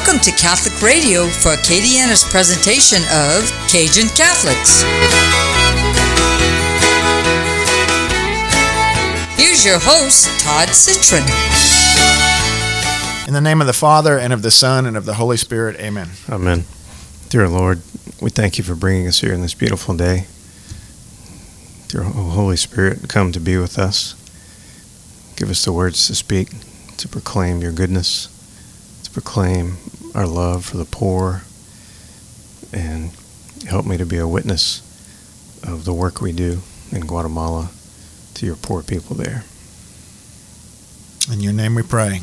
Welcome to Catholic Radio for Acadiana's presentation of Cajun Catholics. Here's your host, Todd Citron. In the name of the Father, and of the Son, and of the Holy Spirit, amen. Amen. Dear Lord, we thank you for bringing us here in this beautiful day. Dear Holy Spirit, come to be with us. Give us the words to speak, to proclaim your goodness, to proclaim our love for the poor, and help me to be a witness of the work we do in Guatemala to your poor people there. In your name we pray.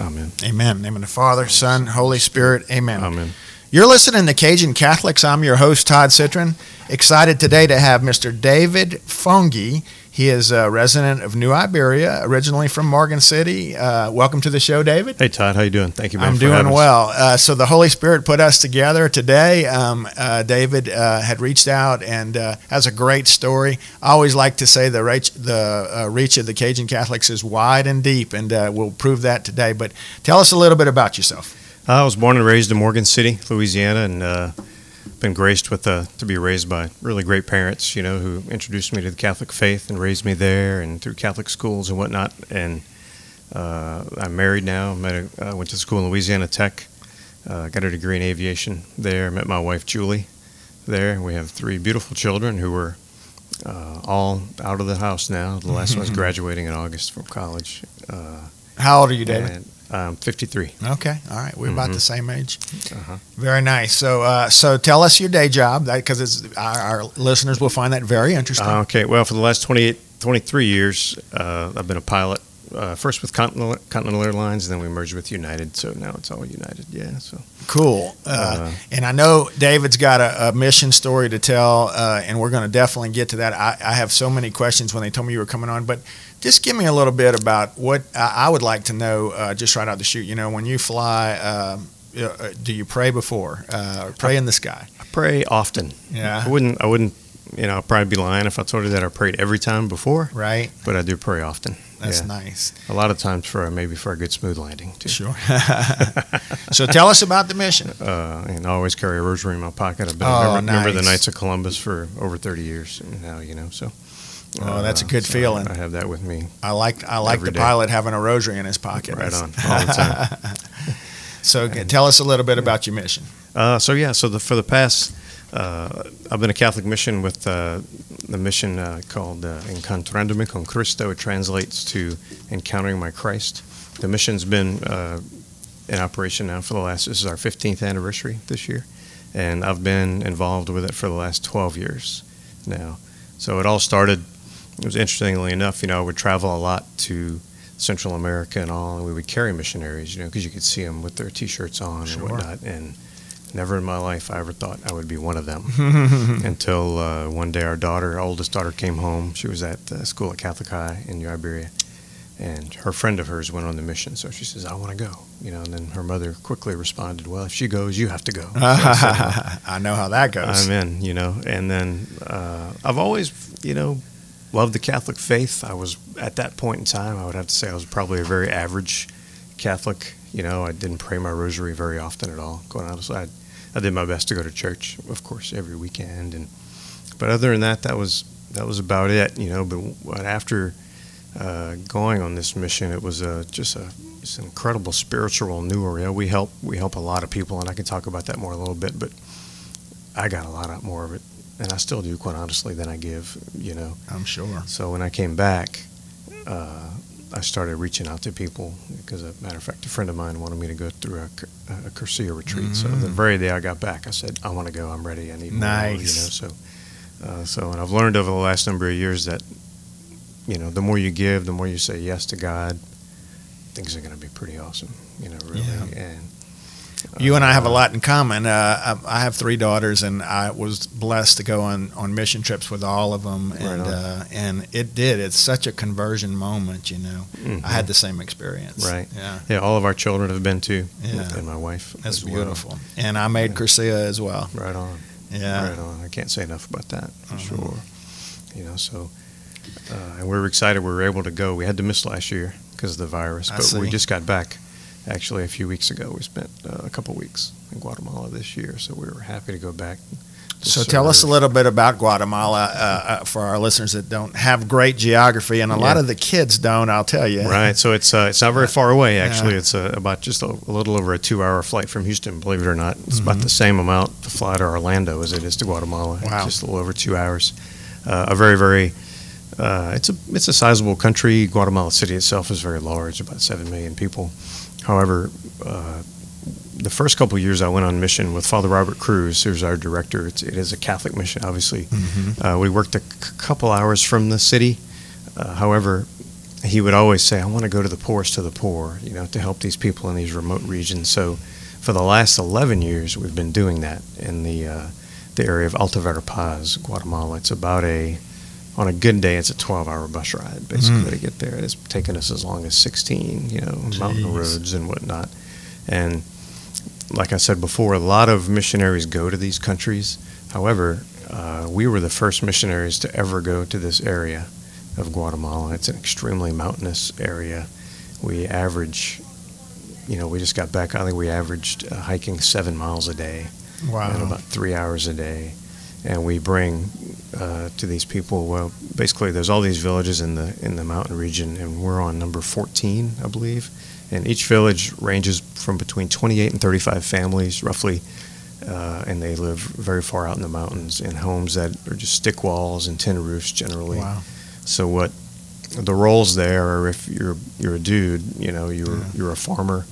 Amen. Amen. In the name of the Father, Son, Holy Spirit, amen. Amen. You're listening to Cajun Catholics. I'm your host, Todd Citron. Excited today to have Mr. David Fongi. He is a resident of New Iberia, originally from Morgan City. Uh, welcome to the show, David. Hey, Todd. How you doing? Thank you. Man, I'm doing well. Uh, so the Holy Spirit put us together today. Um, uh, David uh, had reached out and uh, has a great story. I always like to say the reach, the uh, reach of the Cajun Catholics is wide and deep, and uh, we'll prove that today. But tell us a little bit about yourself. I was born and raised in Morgan City, Louisiana, and uh, been graced with uh, to be raised by really great parents, you know, who introduced me to the Catholic faith and raised me there and through Catholic schools and whatnot. And uh, I'm married now. Met a, uh, went to school in Louisiana Tech. Uh, got a degree in aviation there. Met my wife Julie there. We have three beautiful children who were uh, all out of the house now. The last one's graduating in August from college. Uh, How old are you, David? I'm 53. Okay, all right, we're about Mhm. the same age. Uh-huh. Very nice. So, uh, so tell us your day job, because our, our listeners will find that very interesting. Uh, okay, well, for the last 28, 23 years, uh, I've been a pilot. Uh, first with Continental, Continental Airlines, and then we merged with United. So now it's all United. Yeah. So Cool. Uh, Uh, and I know David's got a, a mission story to tell, uh, and we're going to definitely get to that. I, I have so many questions when they told me you were coming on, but just give me a little bit about what I, I would like to know uh, just right out the chute. You know, when you fly, uh, uh, do you pray before uh, or pray in the sky? I pray often. Yeah. I wouldn't. I wouldn't. You know, I'd probably be lying if I told you that I prayed every time before, Right? but I do pray often. That's yeah. nice. A lot of times for maybe for a good smooth landing too. Sure. so tell us about the mission. Uh, and I always carry a rosary in my pocket. I've been Oh, a member, member of the. Knights of Columbus for over 30 years now. You know, so. Oh, that's a uh, good so feeling. I have that with me I like I like the day. pilot having a rosary in his pocket. right on all the time. so g- tell us a little bit about your mission. Uh, so yeah, so the, for the past, uh, I've been a Catholic mission with uh, the mission uh, called uh, Encontrándome con Cristo. It translates to Encountering My Christ. The mission's been uh, in operation now for the last. This is our 15th anniversary this year, and I've been involved with it for the last 12 years now. So it all started. It was interestingly enough, you know, I would travel a lot to Central America and all, and we would carry missionaries, you know, because you could see them with their T-shirts on Sure. and whatnot, and Never in my life I ever thought I would be one of them until uh, one day our daughter, our oldest daughter, came home. She was at uh, school at Catholic High in New Iberia, and her friend of hers went on the mission. So she says, "I want to go," you know. And then her mother quickly responded, "Well, if she goes, you have to go." So I I know how that goes. I'm in, you know. And then uh, I've always, you know, loved the Catholic faith. I was at that point in time, I would have to say I was probably a very average Catholic. You know, I didn't pray my rosary very often at all. Going honestly, I, I did my best to go to church, of course, every weekend. And but other than that, that was that was about it. You know, but after uh, going on this mission, it was a, just a it's an incredible spiritual new area. We help we help a lot of people, and I can talk about that more a little bit. But I got a lot out more of it, and I still do, quite honestly, than I give. You know, I'm sure. so when I came back, uh, I started reaching out to people because, as a matter of fact, a friend of mine wanted me to go through a, a Cursillo retreat. So the Mm. very day I got back, I said, "I want to go. I'm ready. I need more." Nice. You know, so uh, so and I've learned over the last number of years that you know the more you give, the more you say yes to God, things are going to be pretty awesome. You know, really. Yeah. And You and I have a lot in common. Uh, I I have three daughters, and I was blessed to go on, on mission trips with all of them, and on. uh, and it did. It's such a conversion moment, you know. mhm. I had the same experience. Right. Yeah. Yeah, all of our children have been too. Yeah. and my wife. That's as well. beautiful. And I made Yeah. As well. Right on. Yeah. Right on. I can't say enough about that for Uh-huh. sure. You know, so uh, and we were excited we were able to go. We had to miss last year because of the virus, but we just got back actually, a few weeks ago, we spent uh, a couple weeks in Guatemala this year, so we were happy to go back. to So tell us a little bit about Guatemala uh, uh, for our listeners that don't have great geography, and a lot of the kids don't. I'll tell you. Right, so it's uh, it's not very far away. Actually, Yeah. it's uh, about just a, a little over a two-hour flight from Houston. Believe it or not, it's Mm-hmm. about the same amount to fly to Orlando as it is to Guatemala. Wow. just a little over two hours. Uh, a very very uh, it's a it's a sizable country. Guatemala City itself is very large, about seven million people. However, uh, the first couple of years I went on mission with Father Robert Cruz, who's our director. It's, it is a Catholic mission, obviously. Uh, we worked a c- couple hours from the city. Uh, however, he would always say, "I want to go to the poorest of the poor, you know, to help these people in these remote regions." So, for the last 11 years, we've been doing that in the uh, the area of Alta Verapaz, Guatemala. It's about a on a good day, it's a 12-hour bus ride basically Mm. to get there. It's taken us as long as 16, you know, mountain roads and whatnot. And like I said before, a lot of missionaries go to these countries. However, uh, we were the first missionaries to ever go to this area of Guatemala. It's an extremely mountainous area. We average, you know, we just got back. I think we averaged uh, hiking seven miles a day Wow. and about three hours a day. And we bring uh, to these people, well, basically, there's all these villages in the in the mountain region, and we're on number 14, I believe. And each village ranges from between 28 and 35 families, roughly, uh, and they live very far out in the mountains in homes that are just stick walls and tin roofs generally. Wow. So what the roles there are if you're you're a dude, you know, you're Yeah. you're a farmer,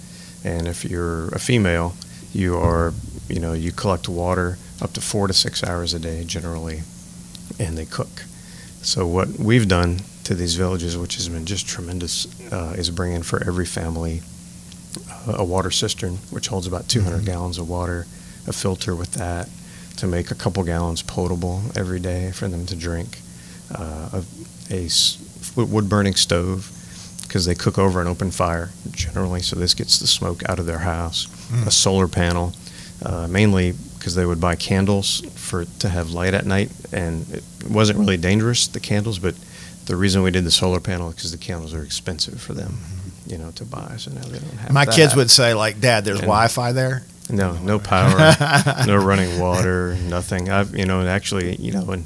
and if you're a female, you are you know you collect water up to four to six hours a day generally, and they cook. So what we've done to these villages, which has been just tremendous, uh, is bring in for every family uh, a water cistern, which holds about 200 Mhm. gallons of water, a filter with that to make a couple gallons potable every day for them to drink, uh, a, a wood burning stove because they cook over an open fire generally, so this gets the smoke out of their house, Mm. a solar panel, uh, mainly because they would buy candles for to have light at night, and it wasn't really dangerous the candles, but the reason we did the solar panel is because the candles are expensive for them, you know, to buy. So now they don't have. My that. kids would say, like, Dad, there's And- Wi-Fi there. No, no power, no running water, nothing. I've, you know, and actually, you know, and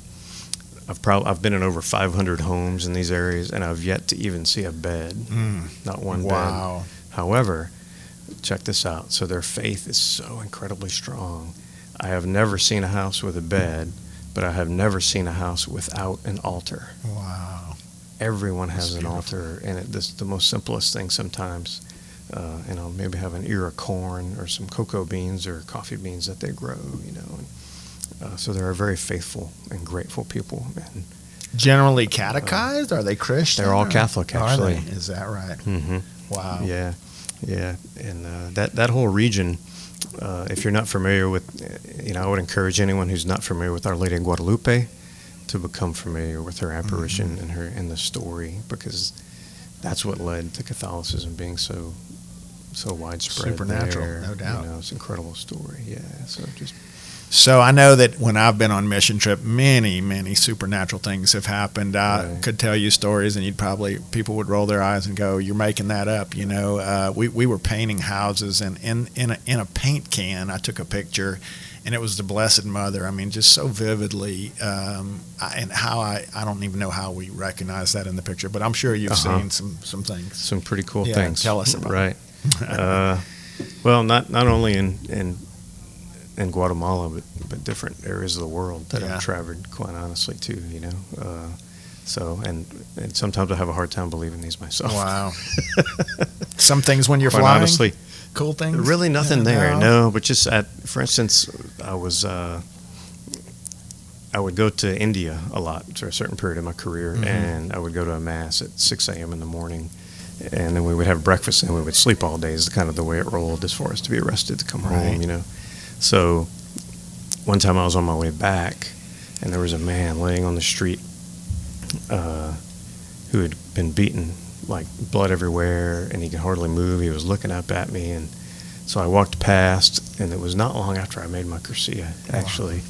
I've probably I've been in over 500 homes in these areas, and I've yet to even see a bed, Mm. not one bed. Wow. However, check this out. So their faith is so incredibly strong. I have never seen a house with a bed, but I have never seen a house without an altar. Wow. Everyone has an altar, and it, this the most simplest thing sometimes. Uh, and I'll maybe have an ear of corn or some cocoa beans or coffee beans that they grow, you know. And, uh, so they're a very faithful and grateful people, and Generally catechized? Are they Christian? They're all Catholic, Are actually. they? Is that right? mm-hmm. Wow. Yeah, yeah, and uh, that that whole region. Uh, if you're not familiar with, you know, I would encourage anyone who's not familiar with Our Lady of Guadalupe to become familiar with her apparition Mm-hmm. and her and the story because that's what led to Catholicism being so so widespread. Supernatural, there. no doubt. You know, it's an incredible story. Yeah, so just So I know that when I've been on mission trip, many, many supernatural things have happened. I Right. could tell you stories, and you'd probably people would roll their eyes and go, "You're making that up." You know, uh, we we were painting houses, and in in a, in a paint can, I took a picture, and it was the Blessed Mother. I mean, just so vividly, um, I, and how I I don't even know how we recognize that in the picture, but I'm sure you've Uh-huh. seen some some things. some pretty cool Yeah, things. tell us about right. uh, well, not not only in in in Guatemala, but but different areas of the world that Yeah. I've traveled. Quite honestly, too. You know. Uh, so and and sometimes I have a hard time believing these myself. Wow. some things when you're Quite flying, honestly, cool things. really nothing Yeah, there. No, but just at, for instance, I was. Uh, I would go to India a lot for a certain period of my career, Mhm. and I would go to a mass at 6 a.m. in the morning, and then we would have breakfast, and we would sleep all day. Is kind of the way it rolled as far as to be arrested to come Right. home, you know. So one time I was on my way back, and there was a man laying on the street uh, who had been beaten, like blood everywhere, and he could hardly move. He was looking up at me, and so I walked past, and it was not long after I made my Cursillo, actually,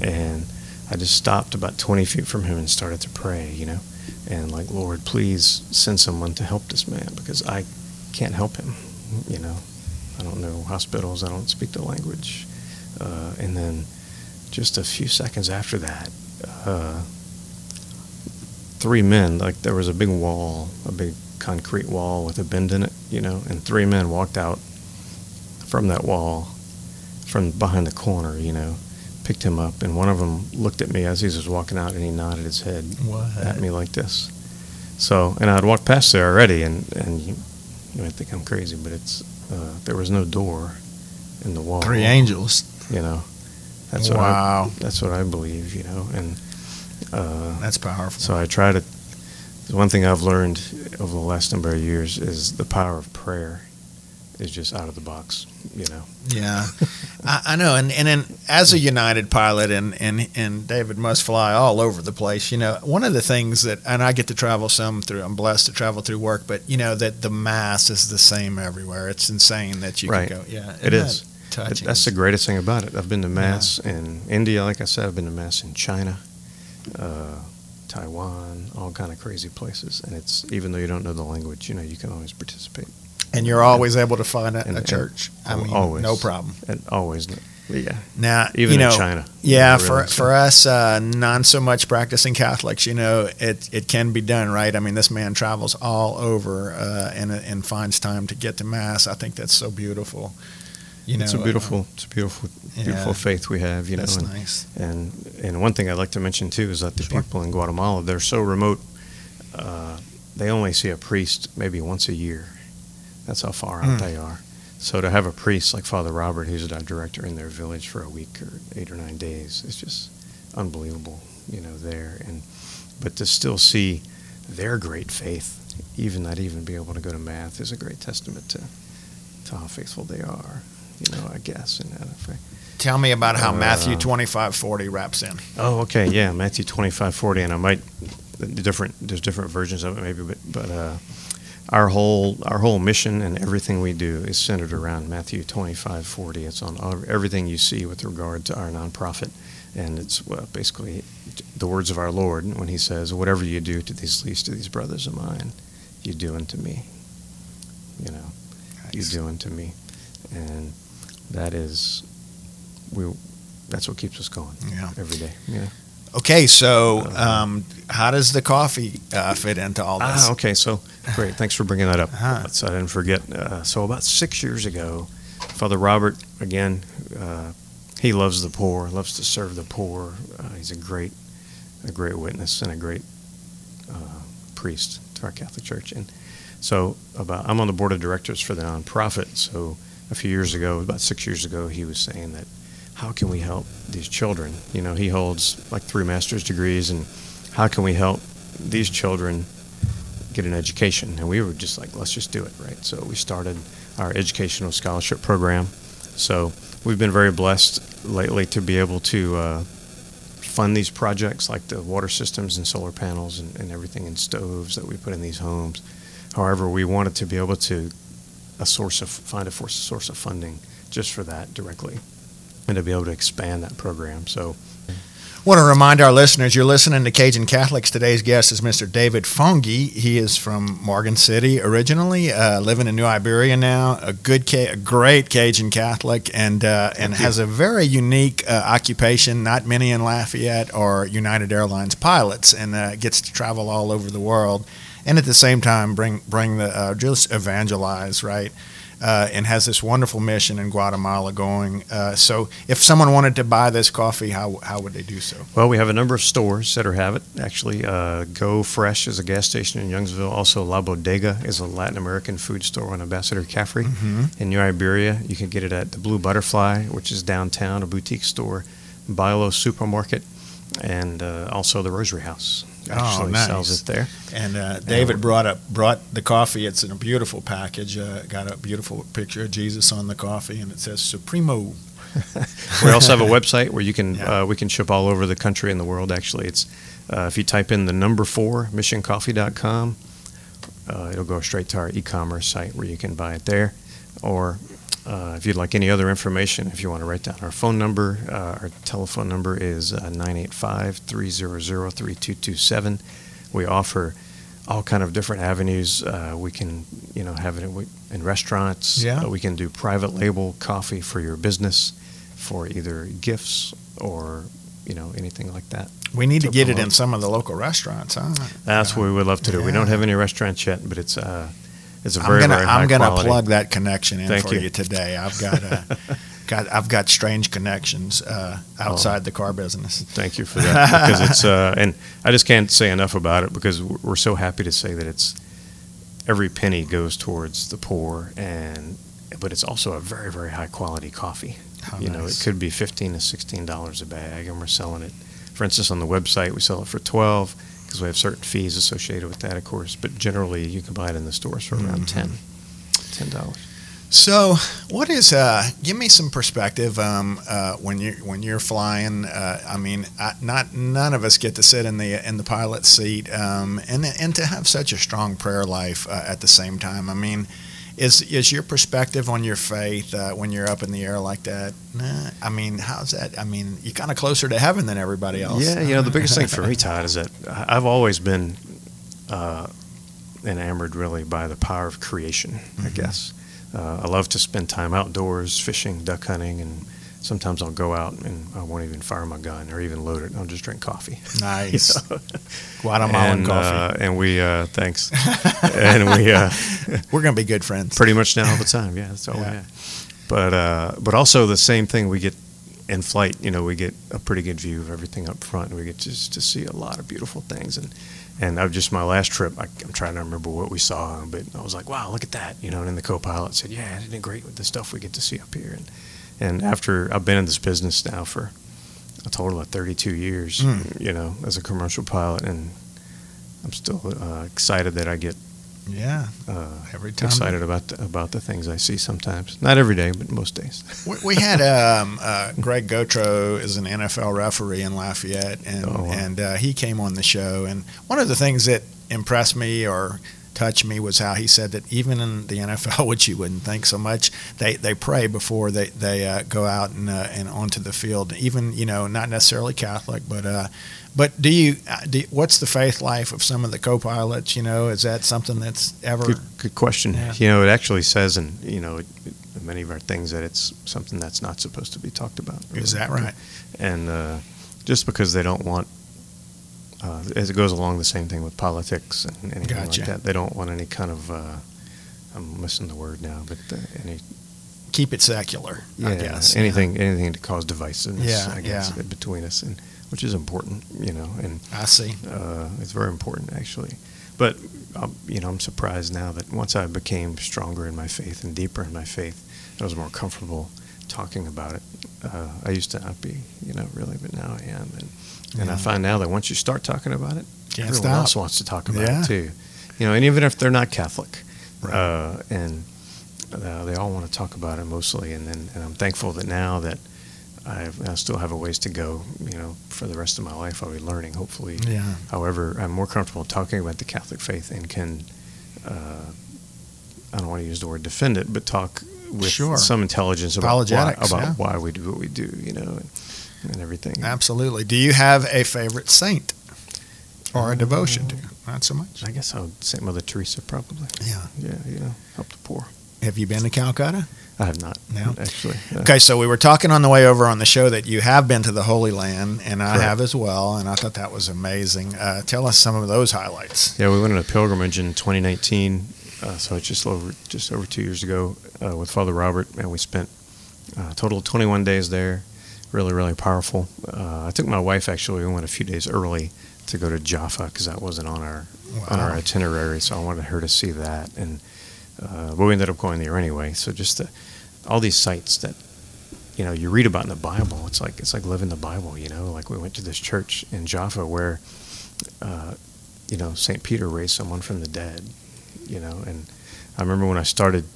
and I just stopped about 20 feet from him and started to pray, you know, and like, Lord, please send someone to help this man because I can't help him. You know, I don't know hospitals. I don't speak the language. Uh, and then just a few seconds after that, uh, three men, like there was a big wall, a big concrete wall with a bend in it, you know, and three men walked out from that wall, from behind the corner, you know, picked him up, and one of them looked at me as he was walking out, and he nodded his head What? at me like this. So, and I'd walked past there already, and and you, you might think I'm crazy, but it's uh, there was no door in the wall. Three angels. You know, that's what wow. I, that's what I believe. You know, and uh, That's powerful. so I try to. The one thing I've learned over the last number of years is the power of prayer is just out of the box. You know. Yeah, I, I know, and and then as a United pilot, and and and David must fly all over the place. You know, one of the things that, and I get to travel some through. I'm blessed to travel through work, but you know that the mass is the same everywhere. It's insane that you Right. can go. Yeah, It that Touching. That's the greatest thing about it. I've been to mass in India, like I said. I've been to mass in China, uh, Taiwan, all kind of crazy places. And it's even though you don't know the language, you know, you can always participate. And you're always able to find a, And- a church. I mean, always. no problem. And always, yeah. Now, Even you know, in China. Yeah, for really. for us, uh, non so much practicing Catholics, you know, it it can be done, right? I mean, this man travels all over uh, and and finds time to get to mass. I think that's so beautiful. You it's know, a beautiful, it's a beautiful, yeah. beautiful faith we have. You know, That's and, nice. And and one thing I'd like to mention too is that the Sure. people in Guatemala they're so remote. Uh, they only see a priest maybe once a year. That's how far out Mm. they are. So to have a priest like Father Robert, who's a director in their village for a week or eight or nine days, it's just unbelievable. You know, there and but to still see their great faith, even not even be able to go to math, is a great testament to to how faithful they are. You know, I guess in that effect. Tell me about how Uh, Matthew twenty five forty wraps in. Oh, okay, yeah, Matthew twenty five forty, and I might the different there's different versions of it maybe, but but uh, our whole our whole mission and everything we do is centered around Matthew twenty five forty. It's on everything you see with regard to our nonprofit, and it's well, basically the words of our Lord when He says, "Whatever you do to these least of these brothers of mine, you do unto me." You know, you do unto me, and that is we. That's what keeps us going Yeah. every day. Yeah. Okay, so Uh, um, how does the coffee uh, fit into all this? Ah, okay. So great. Thanks for bringing that up. Uh-huh. So I didn't forget. Uh, so about six years ago, Father Robert, again, uh, he loves the poor, loves to serve the poor. Uh, he's a great, a great witness and a great uh, priest to our Catholic Church. And so about, I'm on the board of directors for the nonprofit. So a few years ago, about six years ago, he was saying that how can we help these children? You know, he holds like three master's degrees, and how can we help these children get an education? And we were just like, let's just do it, right? So we started our educational scholarship program. So we've been very blessed lately to be able to uh, fund these projects like the water systems and solar panels and, and everything and stoves that we put in these homes. However, we wanted to be able to a source of find a source of funding just for that directly, and to be able to expand that program. So I want to remind our listeners you're listening to Cajun Catholics. Today's guest is Mr. David Fongi. He is from Morgan City originally, uh, living in New Iberia now. A good, a great Cajun Catholic, and uh, and has a very unique uh, occupation. Not many in Lafayette are United Airlines pilots, and uh, gets to travel all over the world, and at the same time bring bring the uh, just evangelize right. Uh, and has this wonderful mission in Guatemala going. Uh, so, if someone wanted to buy this coffee, how how would they do so? Well, we have a number of stores that are have it. Actually, uh, Go Fresh is a gas station in Youngsville. Also, La Bodega is a Latin American food store on Ambassador Caffery Mhm. in New Iberia. You can get it at the Blue Butterfly, which is downtown, a boutique store, Bilo Supermarket, and uh, also the Rosary House. Actually Oh, nice. sells it there. And uh, David brought up brought the coffee. It's in a beautiful package. Uh, got a beautiful picture of Jesus on the coffee, and it says Supremo. we also have a website where you can Yeah. uh, we can ship all over the country and the world. Actually, it's uh, if you type in the number four missioncoffee.com, uh, it'll go straight to our e-commerce site where you can buy it there. Or uh, if you'd like any other information, if you want to write down our phone number, uh, our telephone number is uh, 985 300 3227. We offer all kind of different avenues. Uh, we can, you know, have it in, in restaurants. Yeah. We can do private label coffee for your business, for either gifts or you know anything like that. We need to, to get it in some of the local restaurants, huh? That's what we would love to do. We don't have any restaurants yet, but it's uh, it's a I'm gonna very high I'm gonna quality. plug that connection in Thank for you. you. today. I've got uh, got I've got strange connections uh, outside the car business. Thank you for that because it's uh, and I just can't say enough about it because we're so happy to say that it's every penny goes towards the poor and but it's also a very very high quality coffee. How you know, it could be fifteen to sixteen dollars a bag, and we're selling it. For instance, on the website, we sell it for twelve because we have certain fees associated with that, of course. But generally, you can buy it in the stores for around Mhm. ten, ten dollars. So, what is? Uh, give me some perspective um, uh, when you when you're flying. Uh, I mean, I, not none of us get to sit in the in the pilot seat, um, and and to have such a strong prayer life uh, at the same time. I mean, is is your perspective on your faith uh, when you're up in the air like that? Nah, I mean, how's that? I mean, you're kind of closer to heaven than everybody else. Yeah, you know, the biggest thing for me, Todd, is that I- I've always been uh, enamored really by the power of creation, I Mhm. guess. Uh, I love to spend time outdoors, fishing, duck hunting, and sometimes I'll go out and I won't even fire my gun or even load it. I'll just drink coffee. nice You know? Guatemalan and, coffee. Uh, and we, uh, thanks. and we, uh, We're gonna be good friends. pretty much now all the time. Yeah, that's all Yeah. we have. But uh, but also the same thing we get in flight. You know, we get a pretty good view of everything up front. and We get just to see a lot of beautiful things. And and I've just my last trip. I, I'm trying to remember what we saw, but I was like, wow, look at that. You know, and then the co-pilot said, yeah, isn't it great with the stuff we get to see up here? And and after I've been in this business now for a total of 32 years, Mm. you know, as a commercial pilot, and I'm still uh, excited that I get Yeah, uh, every time. excited about the, about the things I see sometimes. Not every day, but most days. We, we had um, uh, Greg Gautreaux is an NFL referee in Lafayette, and Oh, wow. and uh, he came on the show. And one of the things that impressed me or touched me was how he said that even in the NFL, which you wouldn't think so much, they, they pray before they they uh, go out and uh, and onto the field. Even you know not necessarily Catholic, but. Uh, but do you, uh, do, what's the faith life of some of the co-pilots? You know, is that something that's ever? Good, good question. Yeah. You know, it actually says in you know it, it- many of our things that it's something that's not supposed to be talked about. Is that right? And uh, just because they don't want, uh, as it goes along the same thing with politics and anything Gotcha. like that, they don't want any kind of. Uh, I'm missing the word now, but uh, any Keep it secular, I yeah, guess. anything anything to cause divisiveness. Yeah, I guess yeah. between us, and which is important, you know, and I see. uh, it's very important actually. But um, you know, I'm surprised now that once I became stronger in my faith and deeper in my faith, I was more comfortable talking about it. Uh, I used to not be, you know, really, but now I am, and and I find now that once you start talking about it, Can't everyone stop. else wants to talk about Yeah. it too. You know, and even if they're not Catholic, Right. uh, and uh, they all want to talk about it mostly. And then and I'm thankful that now that I, I still have a ways to go. You know, for the rest of my life, I'll be learning. Hopefully, Yeah. However, I'm more comfortable talking about the Catholic faith and can, uh, I don't want to use the word defend it, but talk with Sure. some intelligence about, why, about yeah. why we do what we do, you know, and, and everything. Absolutely. Do you have a favorite saint or a devotion to? Not so much. I guess I would say Mother Teresa, probably. Yeah. Yeah, know, help the poor. Have you been to Calcutta? I have not, No? actually. Okay, so we were talking on the way over on the show that you have been to the Holy Land, and I Correct. have as well, and I thought that was amazing. Uh, tell us some of those highlights. Yeah, we went on a pilgrimage in 2019, uh, so it's just over just over two years ago uh, with Father Robert, and we spent uh, a total of 21 days there. Really, really powerful. Uh, I took my wife actually. We went a few days early to go to Jaffa because that wasn't on our on our itinerary, so I wanted her to see that. And uh, but we ended up going there anyway. So just the, all these sites that you know you read about in the Bible. It's like it's like living the Bible. You know, like we went to this church in Jaffa where uh, you know Saint Peter raised someone from the dead. You know, and I remember when I started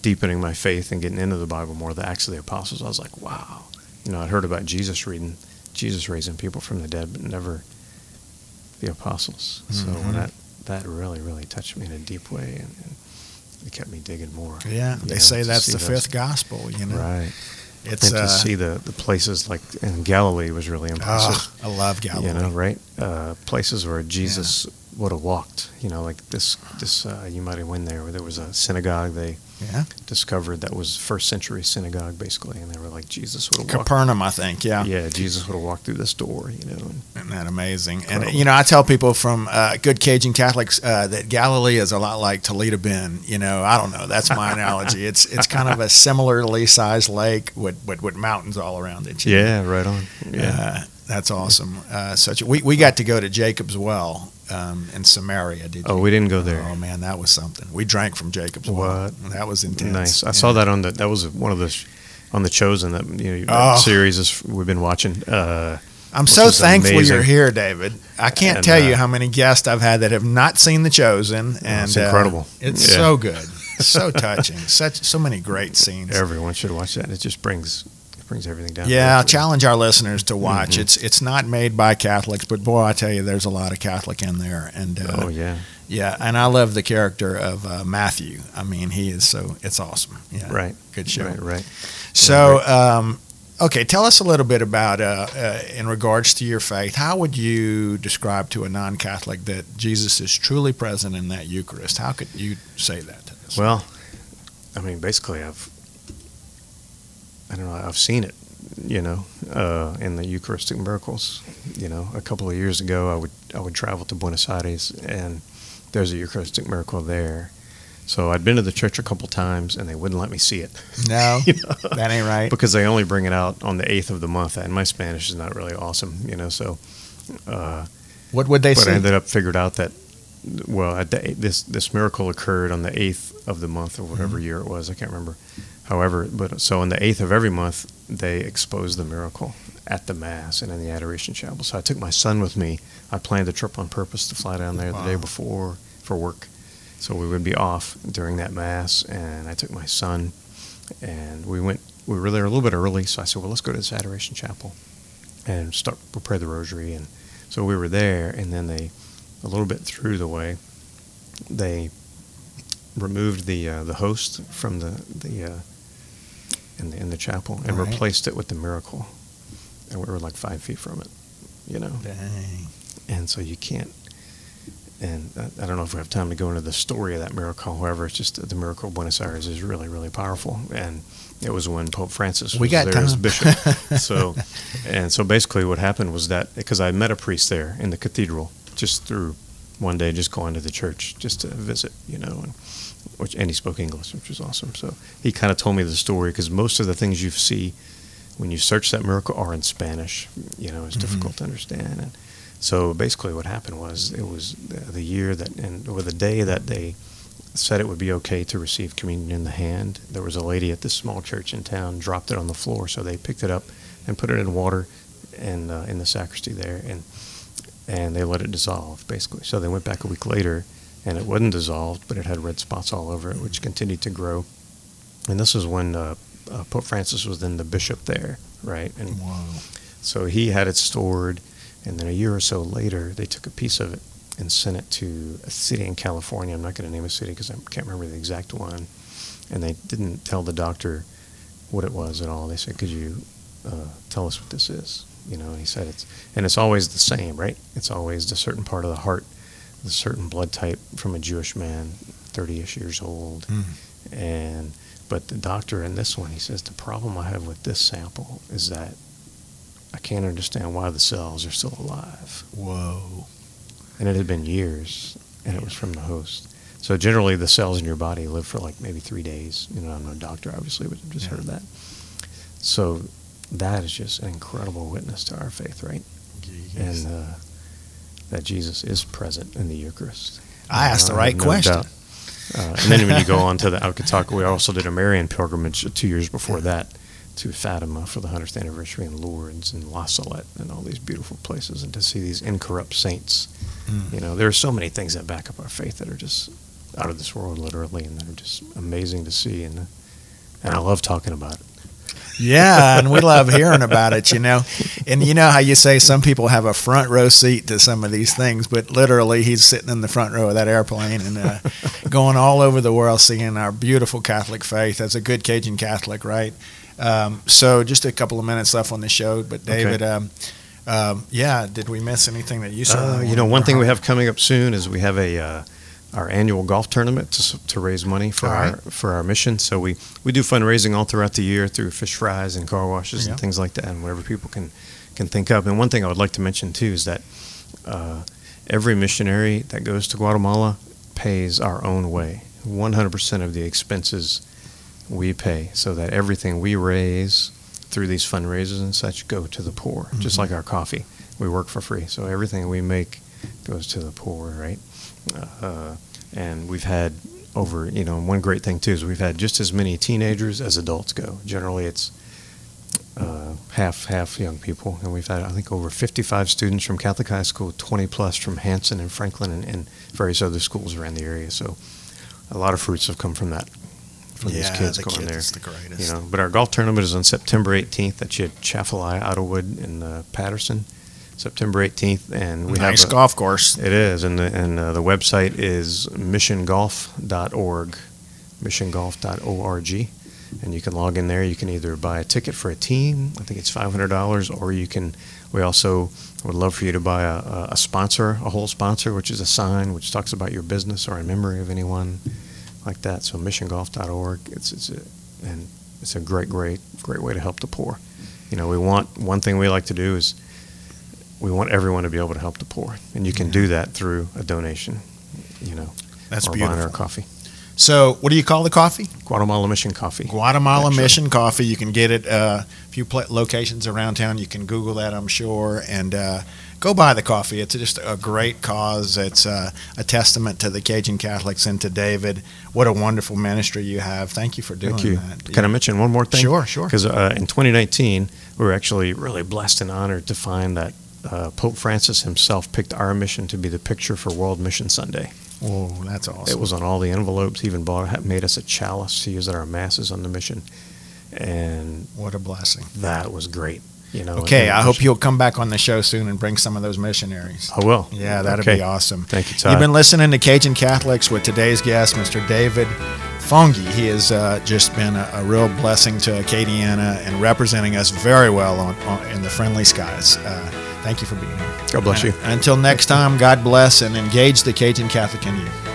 deepening my faith and getting into the Bible more, the Acts of the Apostles. I was like, wow. You know, I'd heard about Jesus reading Jesus raising people from the dead, but never the apostles. So Mhm. when that that really really touched me in a deep way, and, and it kept me digging more. Yeah, they know, say that's the those- fifth gospel. You know, Right. it's and to uh, see the, the places like in Galilee was really impressive. oh, I love Galilee. You know, right? Uh, places where Jesus would have walked. You know, like this this uh, you might have went there where there was a synagogue they Yeah. discovered that was first century synagogue basically, and they were like Jesus would have walked. Capernaum, I think. Yeah. Yeah, Jesus would have walked through this door. You know, and Isn't that amazing? And you know, I tell people from uh, good Cajun Catholics uh, that Galilee is a lot like Toledo Bend. You know, I don't know. That's my analogy. It's it's kind of a similarly sized lake with, with, with mountains all around it. you know? yeah, right on. Yeah. Uh, that's awesome. Uh, such a, we we got to go to Jacob's Well um, in Samaria. Did you? Oh, we didn't go there. Oh man, that was something. We drank from Jacob's Well. What? That was intense. Nice. I Yeah. saw that on the. That was one of the. sh- On the chosen that you know Oh. series is, we've been watching. Uh, I'm so thankful amazing. you're here, David. I can't And, tell you uh, how many guests I've had that have not seen The Chosen, and it's uh, incredible. it's Yeah. so good, so touching, such so many great scenes. everyone should watch that. It just brings brings everything down. Yeah, challenge our listeners to watch. Mhm. It's it's not made by Catholics, but boy, I tell you, there's a lot of Catholic in there, and uh, Oh yeah. yeah, and I love the character of uh, Matthew. I mean, he is so it's awesome. Yeah, Right. good show. Right. Right. So, um, okay, tell us a little bit about, uh, uh, in regards to your faith, how would you describe to a non Catholic that Jesus is truly present in that Eucharist? How could you say that to us? Well, I mean, basically, I've I don't know. I've seen it, you know, uh, in the Eucharistic miracles. You know, a couple of years ago, I would I would travel to Buenos Aires, and there's a Eucharistic miracle there. So I'd been to the church a couple times, and they wouldn't let me see it. no, You know? that ain't right. because they only bring it out on the eighth of the month, and my Spanish is not really awesome, you know. So, uh, What would they but say? I ended up figured out that well, at the, this this miracle occurred on the eighth of the month or whatever Mm-hmm. year it was. I can't remember. However, but so on the eighth of every month, they expose the miracle at the mass and in the adoration chapel. So I took my son with me. I planned the trip on purpose to fly down there the day before for work, so we would be off during that mass. And I took my son, and we went. We were there a little bit early, so I said, "Well, let's go to this adoration chapel and start we'll pray the rosary." And so we were there, and then they, a little bit through the way, they removed the uh, the host from the the uh, in the in the chapel and Right. replaced it with the miracle, and we were like five feet from it, you know. Dang. And so you can't. And I, I don't know if we have time to go into the story of that miracle. However, it's just the miracle of Buenos Aires is really, really powerful. And it was when Pope Francis was there as bishop. so, and so basically, what happened was that because I met a priest there in the cathedral just through one day, just going to the church just to visit, you know, and which and he spoke English, which was awesome. So he kind of told me the story because most of the things you see when you search that miracle are in Spanish. You know, it's Mhm. difficult to understand. And so basically, what happened was it was the, the year that and or the day that they said it would be okay to receive communion in the hand. There was a lady at this small church in town dropped it on the floor, so they picked it up and put it in water and uh, in the sacristy there, and and they let it dissolve basically. So they went back a week later, and it wasn't dissolved, but it had red spots all over it, which continued to grow. And this is when uh, uh, Pope Francis was then the bishop there, right? And Whoa. so he had it stored, and then a year or so later, they took a piece of it and sent it to a city in California. I'm not going to name a city because I can't remember the exact one. And they didn't tell the doctor what it was at all. They said, "Could you uh, tell us what this is?" You know, and he said it's and it's always the same, right? It's always a certain part of the heart, the certain blood type from a Jewish man, 30ish years old, Mm. and but the doctor in this one, he says the problem I have with this sample is that I can't understand why the cells are still alive. Whoa. And it had been years, and it was from the host. So generally, the cells in your body live for like maybe three days. You know, I'm no doctor, obviously, but I've just Yeah. heard that. So that is just an incredible witness to our faith, right? Jeez. And uh, that Jesus is present in the Eucharist. I asked the Uh, right no question. doubt. Uh, and then when you go on to the Alcataka, we also did a Marian pilgrimage two years before that to Fatima for the 100th anniversary in Lourdes and La Salette and all these beautiful places and to see these incorrupt saints. Mm. You know, there are so many things that back up our faith that are just out of this world, literally, and that are just amazing to see. And, and I love talking about it. Yeah, and we love hearing about it, you know. And you know how you say some people have a front row seat to some of these things, but literally he's sitting in the front row of that airplane and uh, going all over the world seeing our beautiful Catholic faith as a good Cajun Catholic, right? Um, so just a couple of minutes left on the show, but David, Okay. um, Um, yeah, did we miss anything that you saw? Uh, you know, one thing we have coming up soon is we have a uh, our annual golf tournament to, to raise money for All our right. for our mission. So we, we do fundraising all throughout the year through fish fries and car washes Yeah. and things like that, and whatever people can can think of. And one thing I would like to mention too is that uh, every missionary that goes to Guatemala pays our own way. 100% of the expenses we pay, so that everything we raise through these fundraisers and such go to the poor, just Mhm. like our coffee. We work for free, so everything we make goes to the poor, right? Uh, and we've had over, you know, one great thing too is we've had just as many teenagers as adults go. Generally, it's uh, half half young people, and we've had I think over 55 students from Catholic High School, 20 plus from Hanson and Franklin, and, and various other schools around the area. So a lot of fruits have come from that, from yeah, these kids the going kids there. the greatest. You know, but our golf tournament is on September 18th at Chafalai, Idlewild, and uh, Patterson. September 18th, and we nice have a, golf course. it is, and the, and uh, the website is missiongolf.org, missiongolf.org, and you can log in there. You can either buy a ticket for a team, I think it's five hundred dollars, or you can. We also would love for you to buy a, a- sponsor, a whole sponsor, which is a sign which talks about your business or in memory of anyone like that. So missiongolf.org. It's it's a, and it's a great, great, great way to help the poor. You know, we want one thing we like to do is we want everyone to be able to help the poor, and you can do that through a donation. You know, That's or buying our beautiful. coffee. So, what do you call the coffee? Guatemala Mission Coffee. Guatemala Actually. Mission Coffee. You can get it uh, a few pla locations around town. You can Google that, I'm sure, and uh, go buy the coffee. It's just a great cause. It's uh, a testament to the Cajun Catholics and to David. What a wonderful ministry you have. Thank you for doing Thank you. that. Can I mention one more thing? Sure, sure. Because uh, in 2019, we were actually really blessed and honored to find that uh, Pope Francis himself picked our mission to be the picture for World Mission Sunday. Oh, that's awesome. It was on all the envelopes. He even bought, made us a chalice to use at our masses on the mission, and what a blessing. that was great. You know. Okay, I hope you'll come back on the show soon and bring some of those missionaries. I will. Yeah, that'd Okay. be awesome. Thank you, Todd. You've been listening to Cajun Catholics with today's guest, Mr. David Fongi. He has uh, just been a, a real blessing to Acadiana and representing us very well on, on, in the friendly skies. Uh, thank you for being here. God bless you. Until next time, God bless and engage the Cajun Catholic in you.